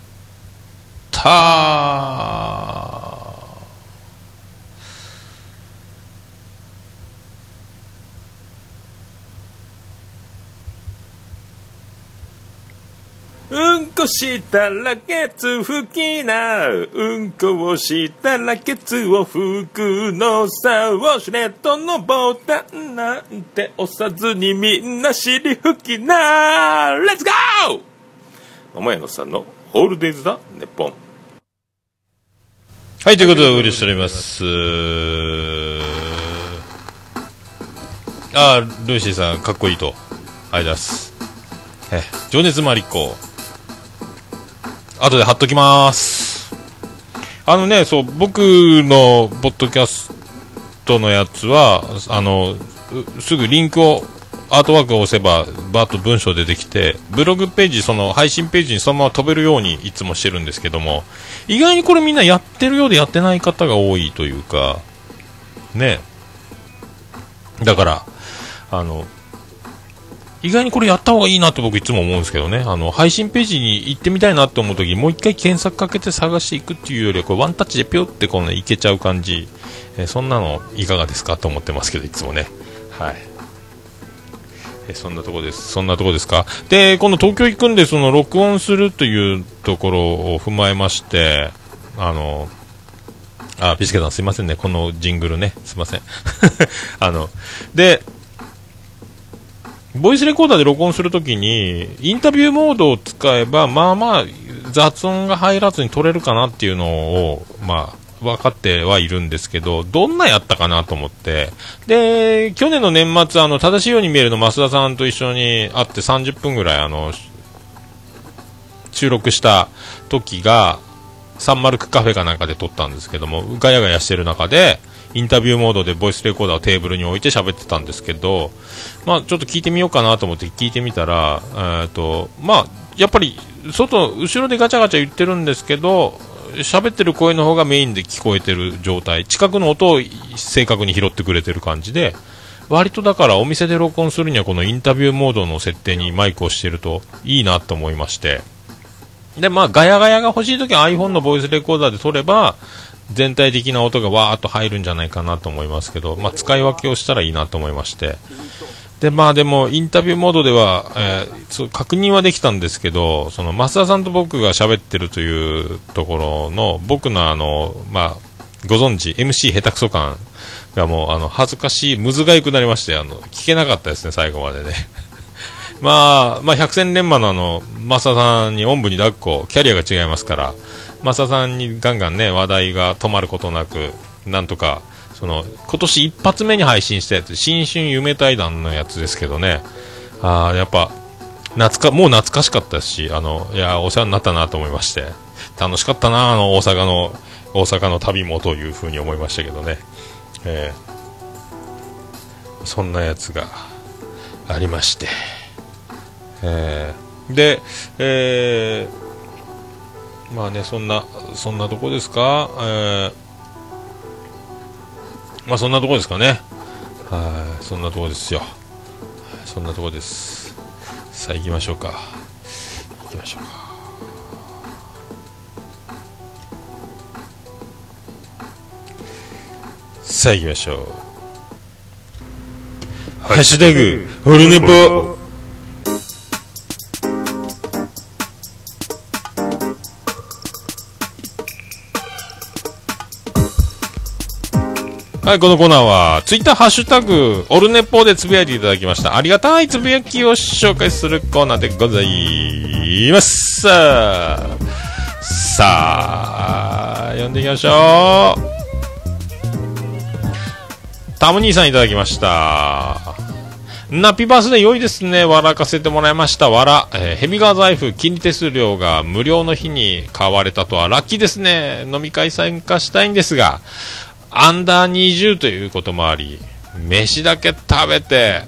た。うんこしたらケツ拭きな。うんこをしたらケツを拭くのさ。ウォシュレットのボタンなんて押さずにみんな尻拭きな。レッツゴー桃屋のさんのホールデイズだ、ネッポン。はい、ということでお送りしております。あ、ルーシーさん、かっこいいと。ありがとうございます。え、情熱マリコ。後で貼っときます。あのね、そう、僕のポッドキャストのやつは、あの、すぐリンクを、アートワークを押せば、バーッと文章出てきて、ブログページ、その配信ページにそのまま飛べるようにいつもしてるんですけども、意外にこれみんなやってるようでやってない方が多いというか、ね。だから、あの、意外にこれやった方がいいなと僕いつも思うんですけどね。あの、配信ページに行ってみたいなと思うとき、もう一回検索かけて探していくっていうよりは、これワンタッチでぴょってこうね、いけちゃう感じ。えそんなのいかがですかと思ってますけど、いつもね。はい。えそんなとこです。そんなとこですか？で、今度東京行くんで、その録音するというところを踏まえまして、あの、あ、ビスケさんすいませんね。このジングルね。すいません。あの、で、ボイスレコーダーで録音するときに、インタビューモードを使えば、まあまあ、雑音が入らずに撮れるかなっていうのを、まあ、分かってはいるんですけど、どんなやったかなと思って、で、去年の年末、あの、正しいように見えるの増田さんと一緒に会って30分ぐらい、あの、収録した時が、サンマルクカフェかなんかで撮ったんですけども、ガヤガヤしてる中で、インタビューモードでボイスレコーダーをテーブルに置いて喋ってたんですけど、まあちょっと聞いてみようかなと思って聞いてみたら、えーと、まあやっぱり、外、後ろでガチャガチャ言ってるんですけど、喋ってる声の方がメインで聞こえてる状態、近くの音を正確に拾ってくれてる感じで、割とだからお店で録音するにはこのインタビューモードの設定にマイクをしてるといいなと思いまして、で、まあ、ガヤガヤが欲しいときは iPhone のボイスレコーダーで撮れば、全体的な音がわーっと入るんじゃないかなと思いますけど、まあ、使い分けをしたらいいなと思いまして。で、まあでも、インタビューモードでは、えーそう確認はできたんですけど、その、増田さんと僕が喋ってるというところの、僕のあの、まあ、ご存知、MC 下手くそ感がもう、あの、恥ずかしい、むずがゆくなりまして、あの、聞けなかったですね、最後までね。まあ、まあ、百戦錬磨のあの、マサさんにおんぶに抱っこ、キャリアが違いますから、マサさんにガンガンね、話題が止まることなく、なんとか、その、今年一発目に配信したやつ、新春夢対談のやつですけどね、ああ、やっぱ、懐か、もう懐かしかったし、あの、いや、お世話になったなと思いまして、楽しかったな、あの、大阪の、大阪の旅もというふうに思いましたけどね、えーそんなやつがありまして、えーで、えーまあね、そんな、そんなとこですか、えーまあそんなとこですかね？はい、そんなとこですよ。そんなとこです。さあ行きましょうか。行きましょうか。さあ行きましょう。ハッシュタグ、ホルネポ。はい、このコーナーは、ツイッターハッシュタグ、オルネポでつぶやいていただきました。ありがたいつぶやきを紹介するコーナーでございます。さあ、読んでいきましょう。タム兄さんいただきました。ナピバースで良いですね。笑かせてもらいました。笑。えーヘビ川財布、金利手数料が無料の日に買われたとはラッキーですね。飲み会参加したいんですが、アンダー20ということもあり、飯だけ食べて、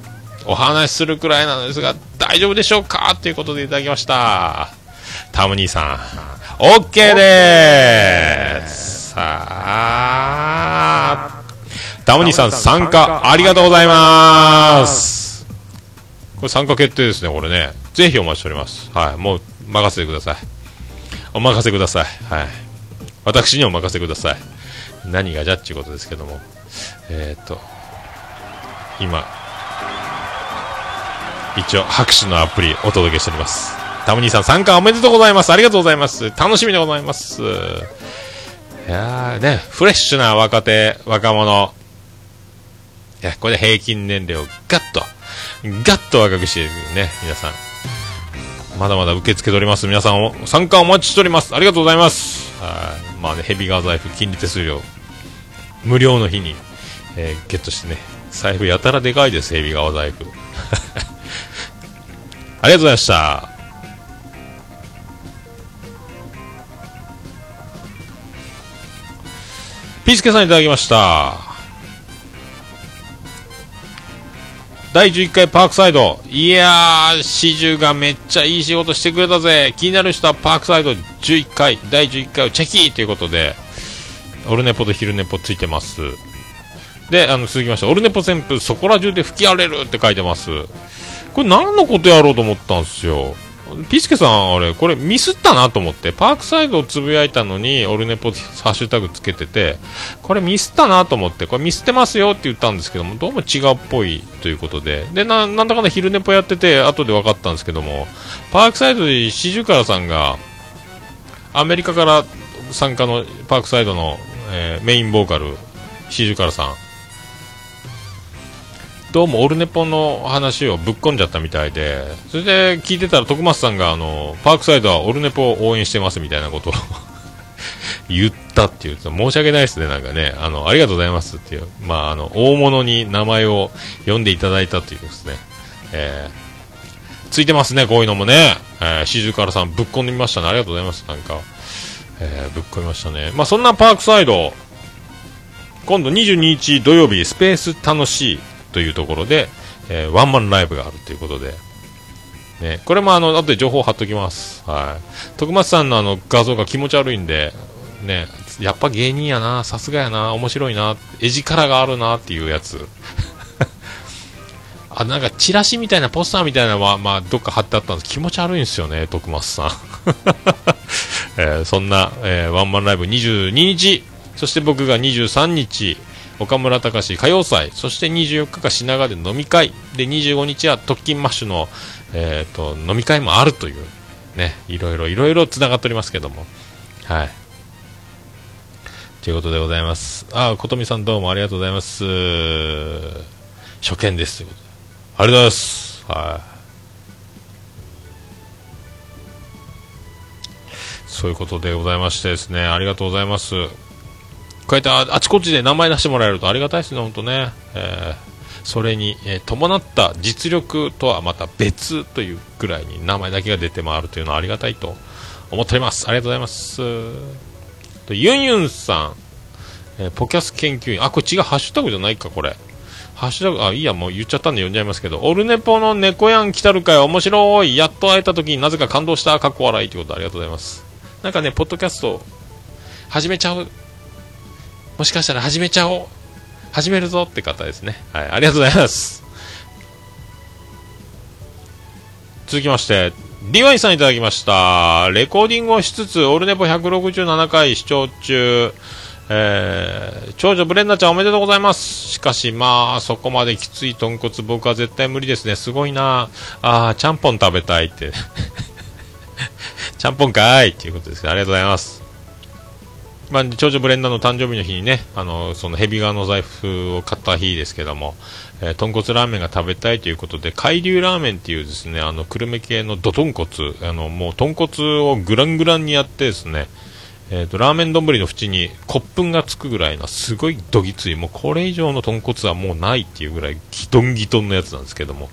お話しするくらいなのですが、大丈夫でしょうか？ということでいただきました。タム兄さん、OK でーす。さあ、タム兄さん参加ありがとうございます。これ参加決定ですね、これね。ぜひお待ちしております。はい。もう、任せてください。お任せください。はい。私にお任せください。何がじゃっちゅうことですけども。えー、っと、今、一応拍手のアプリお届けしております。タム兄さん参加おめでとうございます。ありがとうございます。楽しみでございます。いやーね、フレッシュな若手、若者。いや、これで平均年齢をガッと、ガッと若くしているね、皆さん。まだまだ受け付けております。皆さんを参加お待ちしております。ありがとうございます。まあね、ヘビ川財布、金利手数料、無料の日に、えーゲットしてね、財布やたらでかいです、ヘビ川財布。ありがとうございました。ピースケさんいただきました。第11回パークサイド。いやー、始終がめっちゃいい仕事してくれたぜ。気になる人はパークサイド11回、第11回をチェキーということで、オルネポと昼ネポついてます。で、あの、続きまして、オルネポ旋風そこら中で吹き荒れるって書いてます。これ何のことやろうと思ったんですよ。ピスケさん、あれ、これミスったなと思って、パークサイドをつぶやいたのに、オルネポハッシュタグつけてて、これミスったなと思って、これミスってますよって言ったんですけども、どうも違うっぽいということで、で、ななんだかんだ昼ネポやってて、後で分かったんですけども、パークサイドでシジュカラさんが、アメリカから参加のパークサイドの、えーメインボーカル、シジュカラさん、どうもオルネポの話をぶっ込んじゃったみたいで、それで聞いてたら徳松さんがあの、パークサイドはオルネポを応援してますみたいなことを 言ったっていうと、申し訳ないですね、なんかね、あの、ありがとうございますっていう、まあ、あの、大物に名前を呼んでいただいたということですね、えー、ついてますね、こういうのもね、えー、シジュカラさんぶっ込んでみましたね、ありがとうございます、なんか、えー、ぶっ込みましたね。まあ、そんなパークサイド、今度22日土曜日、スペース楽しい。というところで、えーワンマンライブがあるということで、ね、これもあの、後で情報貼っときます。はい。徳松さんのあの画像が気持ち悪いんで、ね、やっぱ芸人やな、さすがやな、面白いな、絵力があるなっていうやつ。あ、なんかチラシみたいな、ポスターみたいなのは、まあ、どっか貼ってあったんです気持ち悪いんですよね、徳松さん。えーそんな、えーワンマンライブ22日、そして僕が23日、岡村隆史歌謡祭、そして24日が品川で飲み会、で、25日は特勤マッシュの、えー、と飲み会もあるという、ね、いろいろ、いろいろ繋がっておりますけども、はい。ということでございます。あ、ことみさんどうもありがとうございます。初見ですということで。ありがとうございます。はい。そういうことでございましてですね、ありがとうございます。こうやってああちこちで名前出してもらえるとありがたいですね、本当ね。えーそれに、えー伴った実力とはまた別というぐらいに名前だけが出て回るというのはありがたいと思っております。ありがとうございます。とユンユンさん、えーポキャス研究員、あ、これ違う、ハッシュタグじゃないか、これ。ハッシュタグ、あ、いいや、もう言っちゃったんで読んじゃいますけど、オルネポの猫やん来たるかい、面白い、やっと会えた時になぜか感動した、かっこ笑いということありがとうございます。なんかね、ポッドキャスト、始めちゃう。もしかしたら始めちゃおう。始めるぞって方ですね。はい、ありがとうございます。続きまして、リワイさんいただきました。レコーディングをしつつ、オルネポ167回視聴中、えー、長女ブレンダちゃんおめでとうございます。しかし、まあ、そこまできつい豚骨僕は絶対無理ですね。すごいなあー、ちゃんぽん食べたいって。ちゃんぽんかーいっていうことです。ありがとうございます。まあ、長女ブレンダーの誕生日の日にね、あの、そのヘビ側の財布を買った日ですけども、えー豚骨ラーメンが食べたいということで、海流ラーメンっていうですね、あの、久留米系のど豚骨、あの、もう豚骨をグラングランにやってですね、えっ、と、ラーメン丼の縁に骨粉がつくぐらいのすごいどぎつい、もうこれ以上の豚骨はもうないっていうぐらいギトンギトンのやつなんですけども、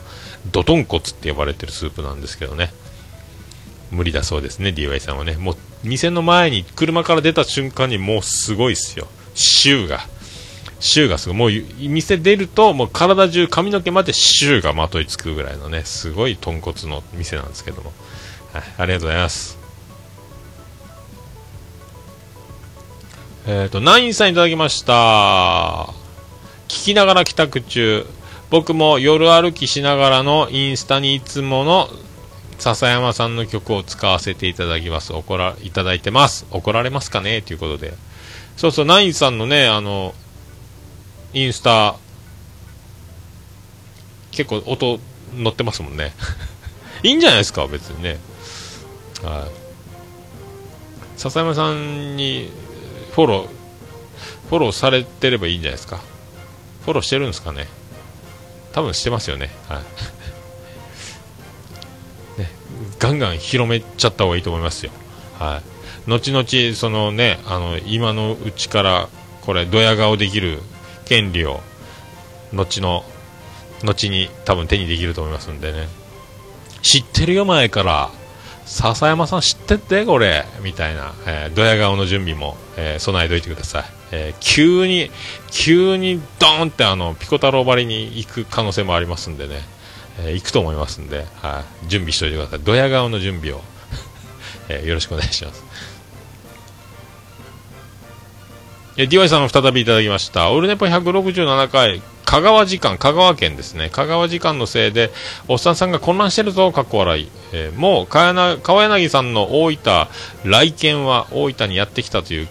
ど豚骨って呼ばれてるスープなんですけどね。無理だそうですね、DY さんはね。もう、店の前に車から出た瞬間にもうすごいっすよ。臭が。臭がすごい。もう、店出ると、もう体中髪の毛まで臭がまといつくぐらいのね、すごい豚骨の店なんですけども。はい、ありがとうございます。えっ、と、ナインさんいただきました。聞きながら帰宅中、僕も夜歩きしながらのインスタにいつもの笹山さんの曲を使わせていただきます。怒ら、いただいてます。怒られますかね？ということで。そうそう、ナインさんのね、あの、インスタ、結構音乗ってますもんね。いいんじゃないですか、別にね。はい。笹山さんにフォロー、フォローされてればいいんじゃないですか？フォローしてるんですかね？多分してますよね。はい。ガンガン広めちゃった方がいいと思いますよ。はい。後々、そのね、あの、今のうちから、これ、ドヤ顔できる権利を、後の、後に多分手にできると思いますんでね。知ってるよ、前から。笹山さん知ってって、これ。みたいな、えー、ドヤ顔の準備も、えー備えといてください。えー急に、急にドーンってあの、ピコ太郎張りに行く可能性もありますんでね。えー行くと思いますんで、はい、準備しておいてください。ドヤ顔の準備を、えーよろしくお願いします。えー、DY さんも再びいただきました。オルネポ167回、香川時間、香川県ですね。香川時間のせいで、おっさんさんが混乱してるぞ、かっこ笑い。えーもう、かやな川柳さんの大分、来県は大分にやってきたという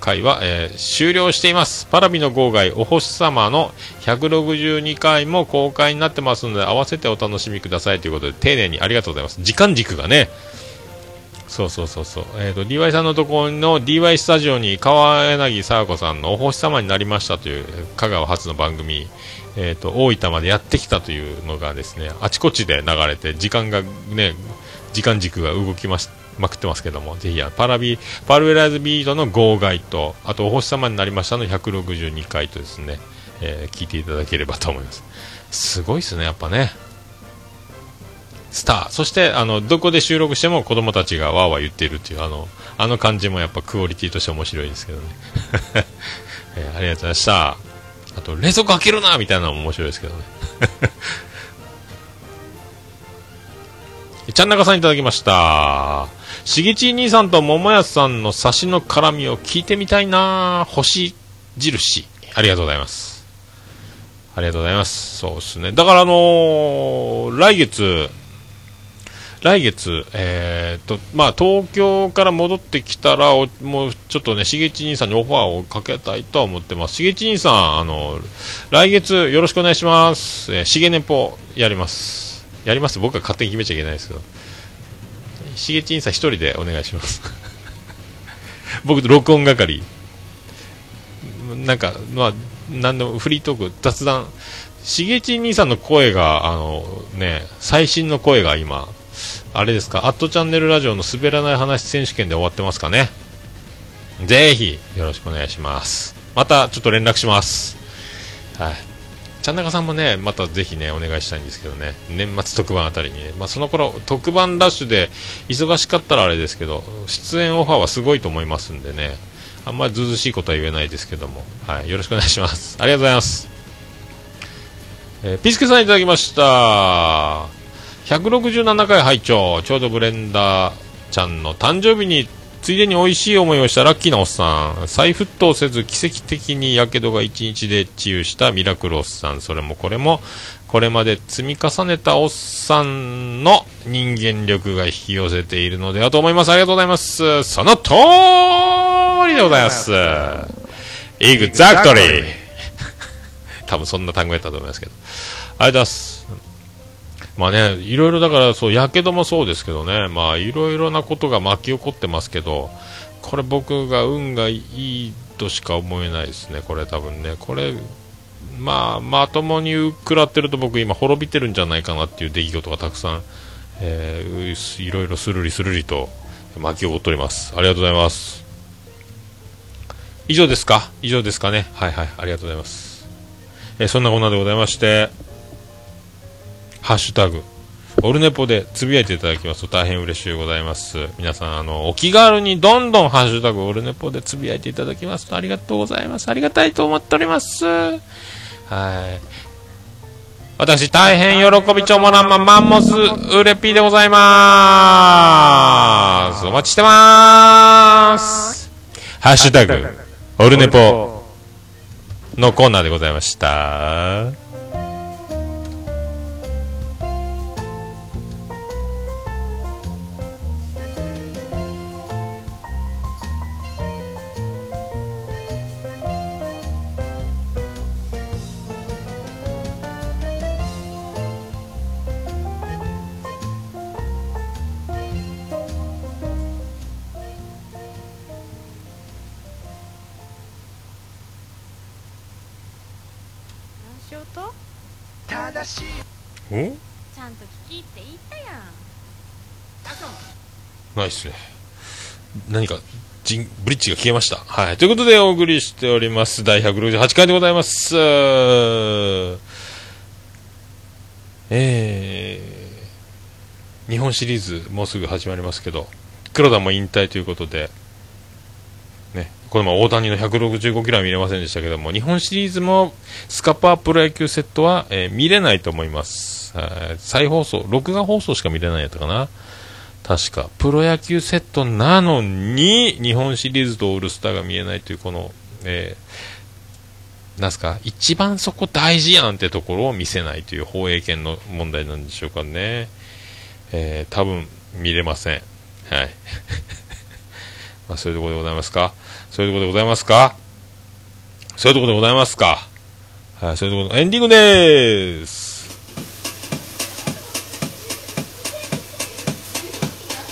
回は、えー終了しています。パラビの号外、お星様の162回も公開になってますので、合わせてお楽しみくださいということで、丁寧にありがとうございます。時間軸がね、そうそうそうそう。えっ、と、DY さんのところの DY スタジオに川柳さや子さんのお星様になりましたという、香川発の番組、えっ、と、大分までやってきたというのがですね、あちこちで流れて、時間がね、時間軸が動きましまくってますけども、ぜひ、パラビ、パルベライズビートの号外と、あと、お星様になりましたの162回とですね、えー聞いていただければと思います。すごいですね、やっぱね。スター。そして、あの、どこで収録しても子供たちがわーわー言っているっていう、あの、あの感じもやっぱクオリティとして面白いですけどね。えーありがとうございました。あと、冷蔵庫開けるなみたいなのも面白いですけどね。ちゃんなかさんいただきました。しげち兄さんと桃安さんの差しの絡みを聞いてみたいな星印。ありがとうございます。ありがとうございます。そうですね。だからあのー来月、来月、えーっと、まあ、東京から戻ってきたら、もうちょっとね、しげち兄さんにオファーをかけたいとは思ってます。しげち兄さん、あの、来月よろしくお願いします。えー、しげねぽやります。やります僕が勝手に決めちゃいけないですけど。しげち兄さん一人でお願いします。僕と、録音係。なんか、まあ、なんでもフリートーク、雑談。しげちん兄さんの声が、あの、ね、最新の声が今、あれですか、アットチャンネルラジオの滑らない話選手権で終わってますかね？ぜひ、よろしくお願いします。また、ちょっと連絡します。はい。ちゃんなかさんもね、またぜひね、お願いしたいんですけどね、年末特番あたりにね、まあ、その頃、特番ラッシュで忙しかったらあれですけど、出演オファーはすごいと思いますんでね、あんまりずうずしいことは言えないですけども、はい、よろしくお願いします。ありがとうございます。えーピスケさんいただきました。167回拝聴ちょうどブレンダーちゃんの誕生日についでに美味しい思いをしたラッキーなおっさん。再沸騰せず奇跡的にやけどが1日で治癒したミラクルおっさん。それもこれもこれまで積み重ねたおっさんの人間力が引き寄せているのではと思います。ありがとうございます。その通りでございます。エグザクトリー多分そんな単語やったと思いますけど。ありがとうございますまあね、いろいろだから、そう、やけどもそうですけどね、まあ、いろいろなことが巻き起こってますけど、これ僕が運がいいとしか思えないですね、これ多分ね。これ、まあ、まともに食らってると僕今滅びてるんじゃないかなっていう出来事がたくさん、えー、いろいろするりするりと巻き起こっております。ありがとうございます。以上ですか？以上ですかね？はいはい、ありがとうございます。えーそんなこんなでございまして、ハッシュタグ、オルネポでつぶやいていただきますと大変嬉しいございます。皆さん、あの、お気軽にどんどんハッシュタグ、オルネポでつぶやいていただきますとありがとうございます。ありがたいと思っております。はい。私、大変喜びちょもらんまマンモスウレピーでございまーす。お待ちしてまーす。ハッシュタグ、オルネポのコーナーでございました。ないっすね。何か、ジン、ブリッジが消えました。はい。ということでお送りしております。第168回でございます。えー、日本シリーズもうすぐ始まりますけど、黒田も引退ということで、ね、この前大谷の165キロは見れませんでしたけども、日本シリーズもスカパープロ野球セットは、えー見れないと思います。再放送、録画放送しか見れないやったかな。確か、プロ野球セットなのに、日本シリーズとオールスターが見えないという、この、えーなんすか、一番そこ大事やんってところを見せないという放映権の問題なんでしょうかね。えー多分見れません。はい。まあ、そういうところでございますか？そういうところでございますか？そういうところでございますか？はい、そういうところ、エンディングでーす。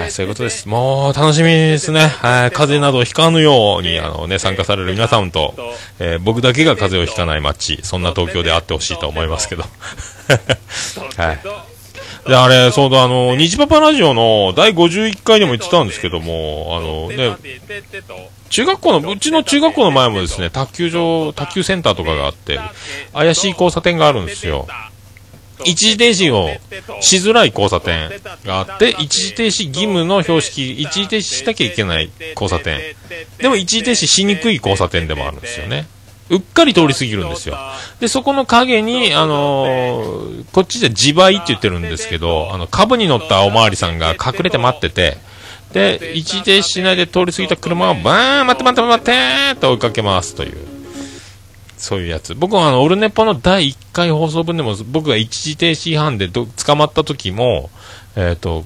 はい、そういうことです。もう楽しみですね。はい、風邪などひかぬように、あのね、参加される皆さんと、えー僕だけが風邪をひかない街、そんな東京であってほしいと思いますけど。はい。で、あれ、そうだ、あの、虹パパラジオの第51回でも言ってたんですけども、あのね、中学校の、うちの中学校の前もですね、卓球場、卓球センターとかがあって、怪しい交差点があるんですよ。一時停止をしづらい交差点があって、一時停止義務の標識、一時停止しなきゃいけない交差点。でも一時停止しにくい交差点でもあるんですよね。うっかり通り過ぎるんですよ。で、そこの影に、あのーこっちで自売って言ってるんですけど、あの、株に乗ったおまわりさんが隠れて待ってて、で、一時停止しないで通り過ぎた車をバーン、待って待って待ってーって追いかけますという。そういうやつ。僕はあの、オルネポの第1回放送分でも、僕が一時停止違反でど捕まった時も、えっ、と、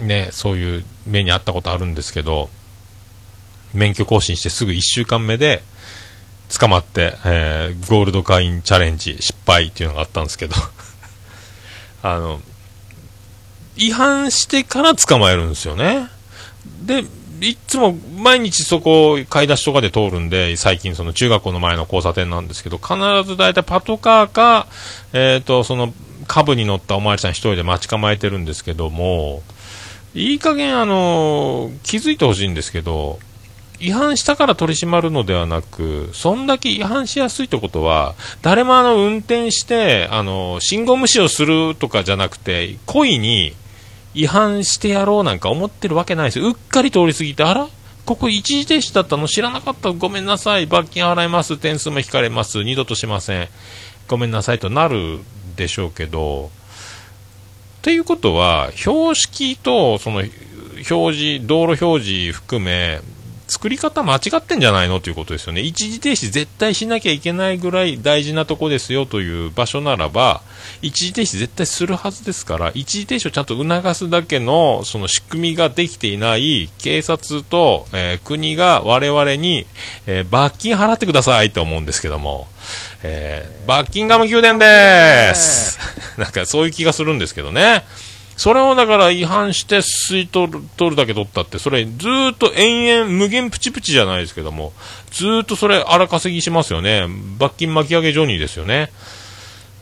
ね、そういう目にあったことあるんですけど、免許更新してすぐ1週間目で、捕まって、えーゴールド会員チャレンジ失敗っていうのがあったんですけど、あの、違反してから捕まえるんですよね。で、いつも毎日そこ買い出しとかで通るんで、最近その中学校の前の交差点なんですけど、必ず大体パトカーか、えっ、と、その、株に乗ったお巡りさん一人で待ち構えてるんですけども、いい加減あの、気づいてほしいんですけど、違反したから取り締まるのではなく、そんだけ違反しやすいってことは、誰もあの、運転して、あの、信号無視をするとかじゃなくて、故意に違反してやろうなんか思ってるわけないですよ。うっかり通り過ぎて、あらここ一時停止だったの知らなかったごめんなさい。罰金払います。点数も引かれます。二度としません。ごめんなさいとなるでしょうけど、ということは、標識とその表示、道路表示含め、作り方間違ってんじゃないのということですよね。一時停止絶対しなきゃいけないぐらい大事なとこですよという場所ならば、一時停止絶対するはずですから、一時停止をちゃんと促すだけのその仕組みができていない警察と、えー国が我々に、えー罰金払ってくださいと思うんですけども、えーバッキンガム宮殿です。なんかそういう気がするんですけどね。それをだから違反して吸い取る取るだけ取ったって、それずっと延々無限プチプチじゃないですけども、ずっとそれ荒稼ぎしますよね。罰金巻き上げジョニーですよね。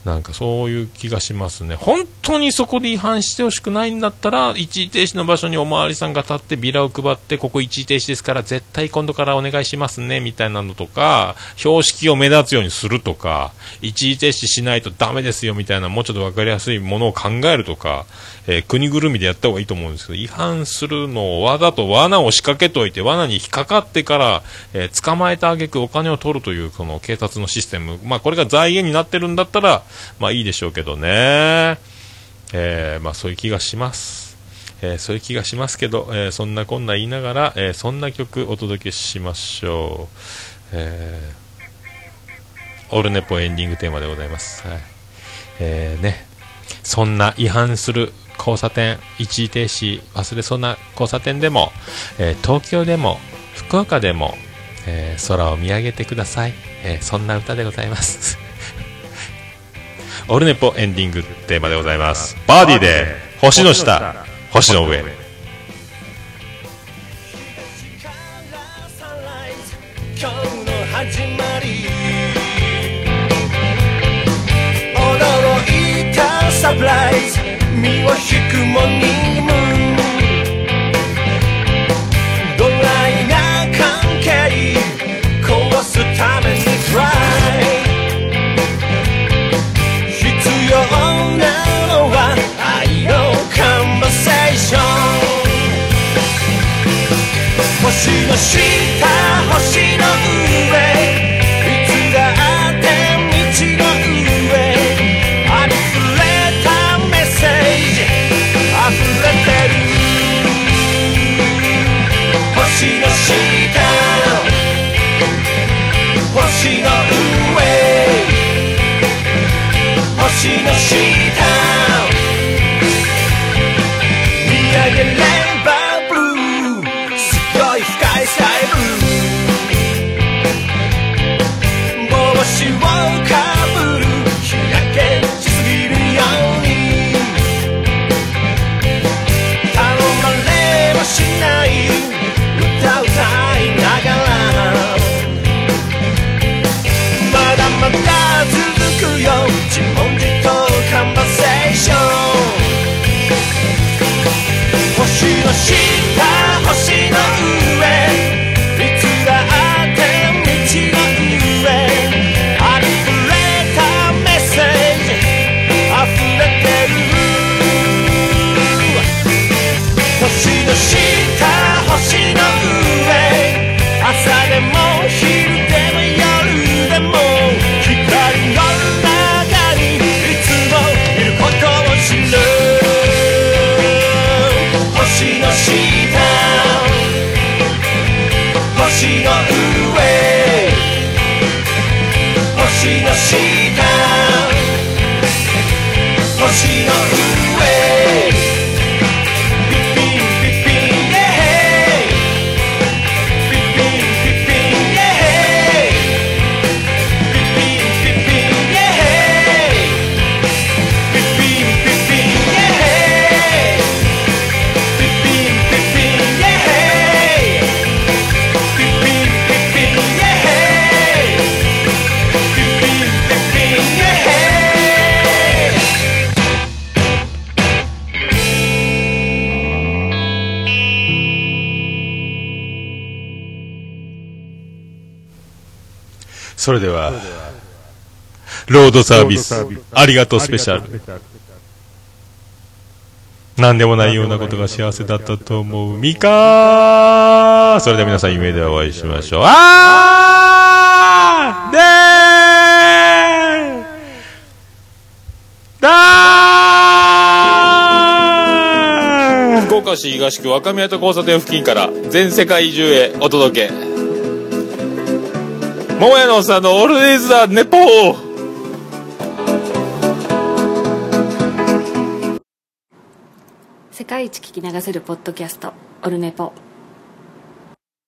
なんかそういう気がしますね。本当にそこで違反してほしくないんだったら、一時停止の場所におまわりさんが立ってビラを配って、ここ一時停止ですから絶対今度からお願いしますね、みたいなのとか、標識を目立つようにするとか、一時停止しないとダメですよ、みたいな、もうちょっとわかりやすいものを考えるとか、えー国ぐるみでやった方がいいと思うんですけど、違反するのをわざと罠を仕掛けといて、罠に引っかかってから、えー捕まえた挙句お金を取るという、この警察のシステム。まあ、これが財源になってるんだったら、まあいいでしょうけどね。えー、まあそういう気がします。えー、そういう気がしますけど、えー、そんなこんな言いながら、えそんな曲お届けしましょう。えオルネポエンディングテーマでございます。はい。えー、ね。そんな違反する交差点、一時停止忘れそうな交差点でも、え東京でも、福岡でも、え空を見上げてください。えそんな歌でございます。オルネポエンディングテーマでございます。バーディーで星の下星の上。驚いたサプライズ。身を引くもに。それでは、ロードサービス、ありがとうスペシャル。何でもないようなことが幸せだったと思う。ミカそれでは皆さん、夢でお会いしましょう。あーでーだー福岡市東区若宮と交差点付近から全世界中へお届け。桃屋のさんのオールデイズ・ザ・ネポ世界一聞き流せるポッドキャスト「オルネポ」。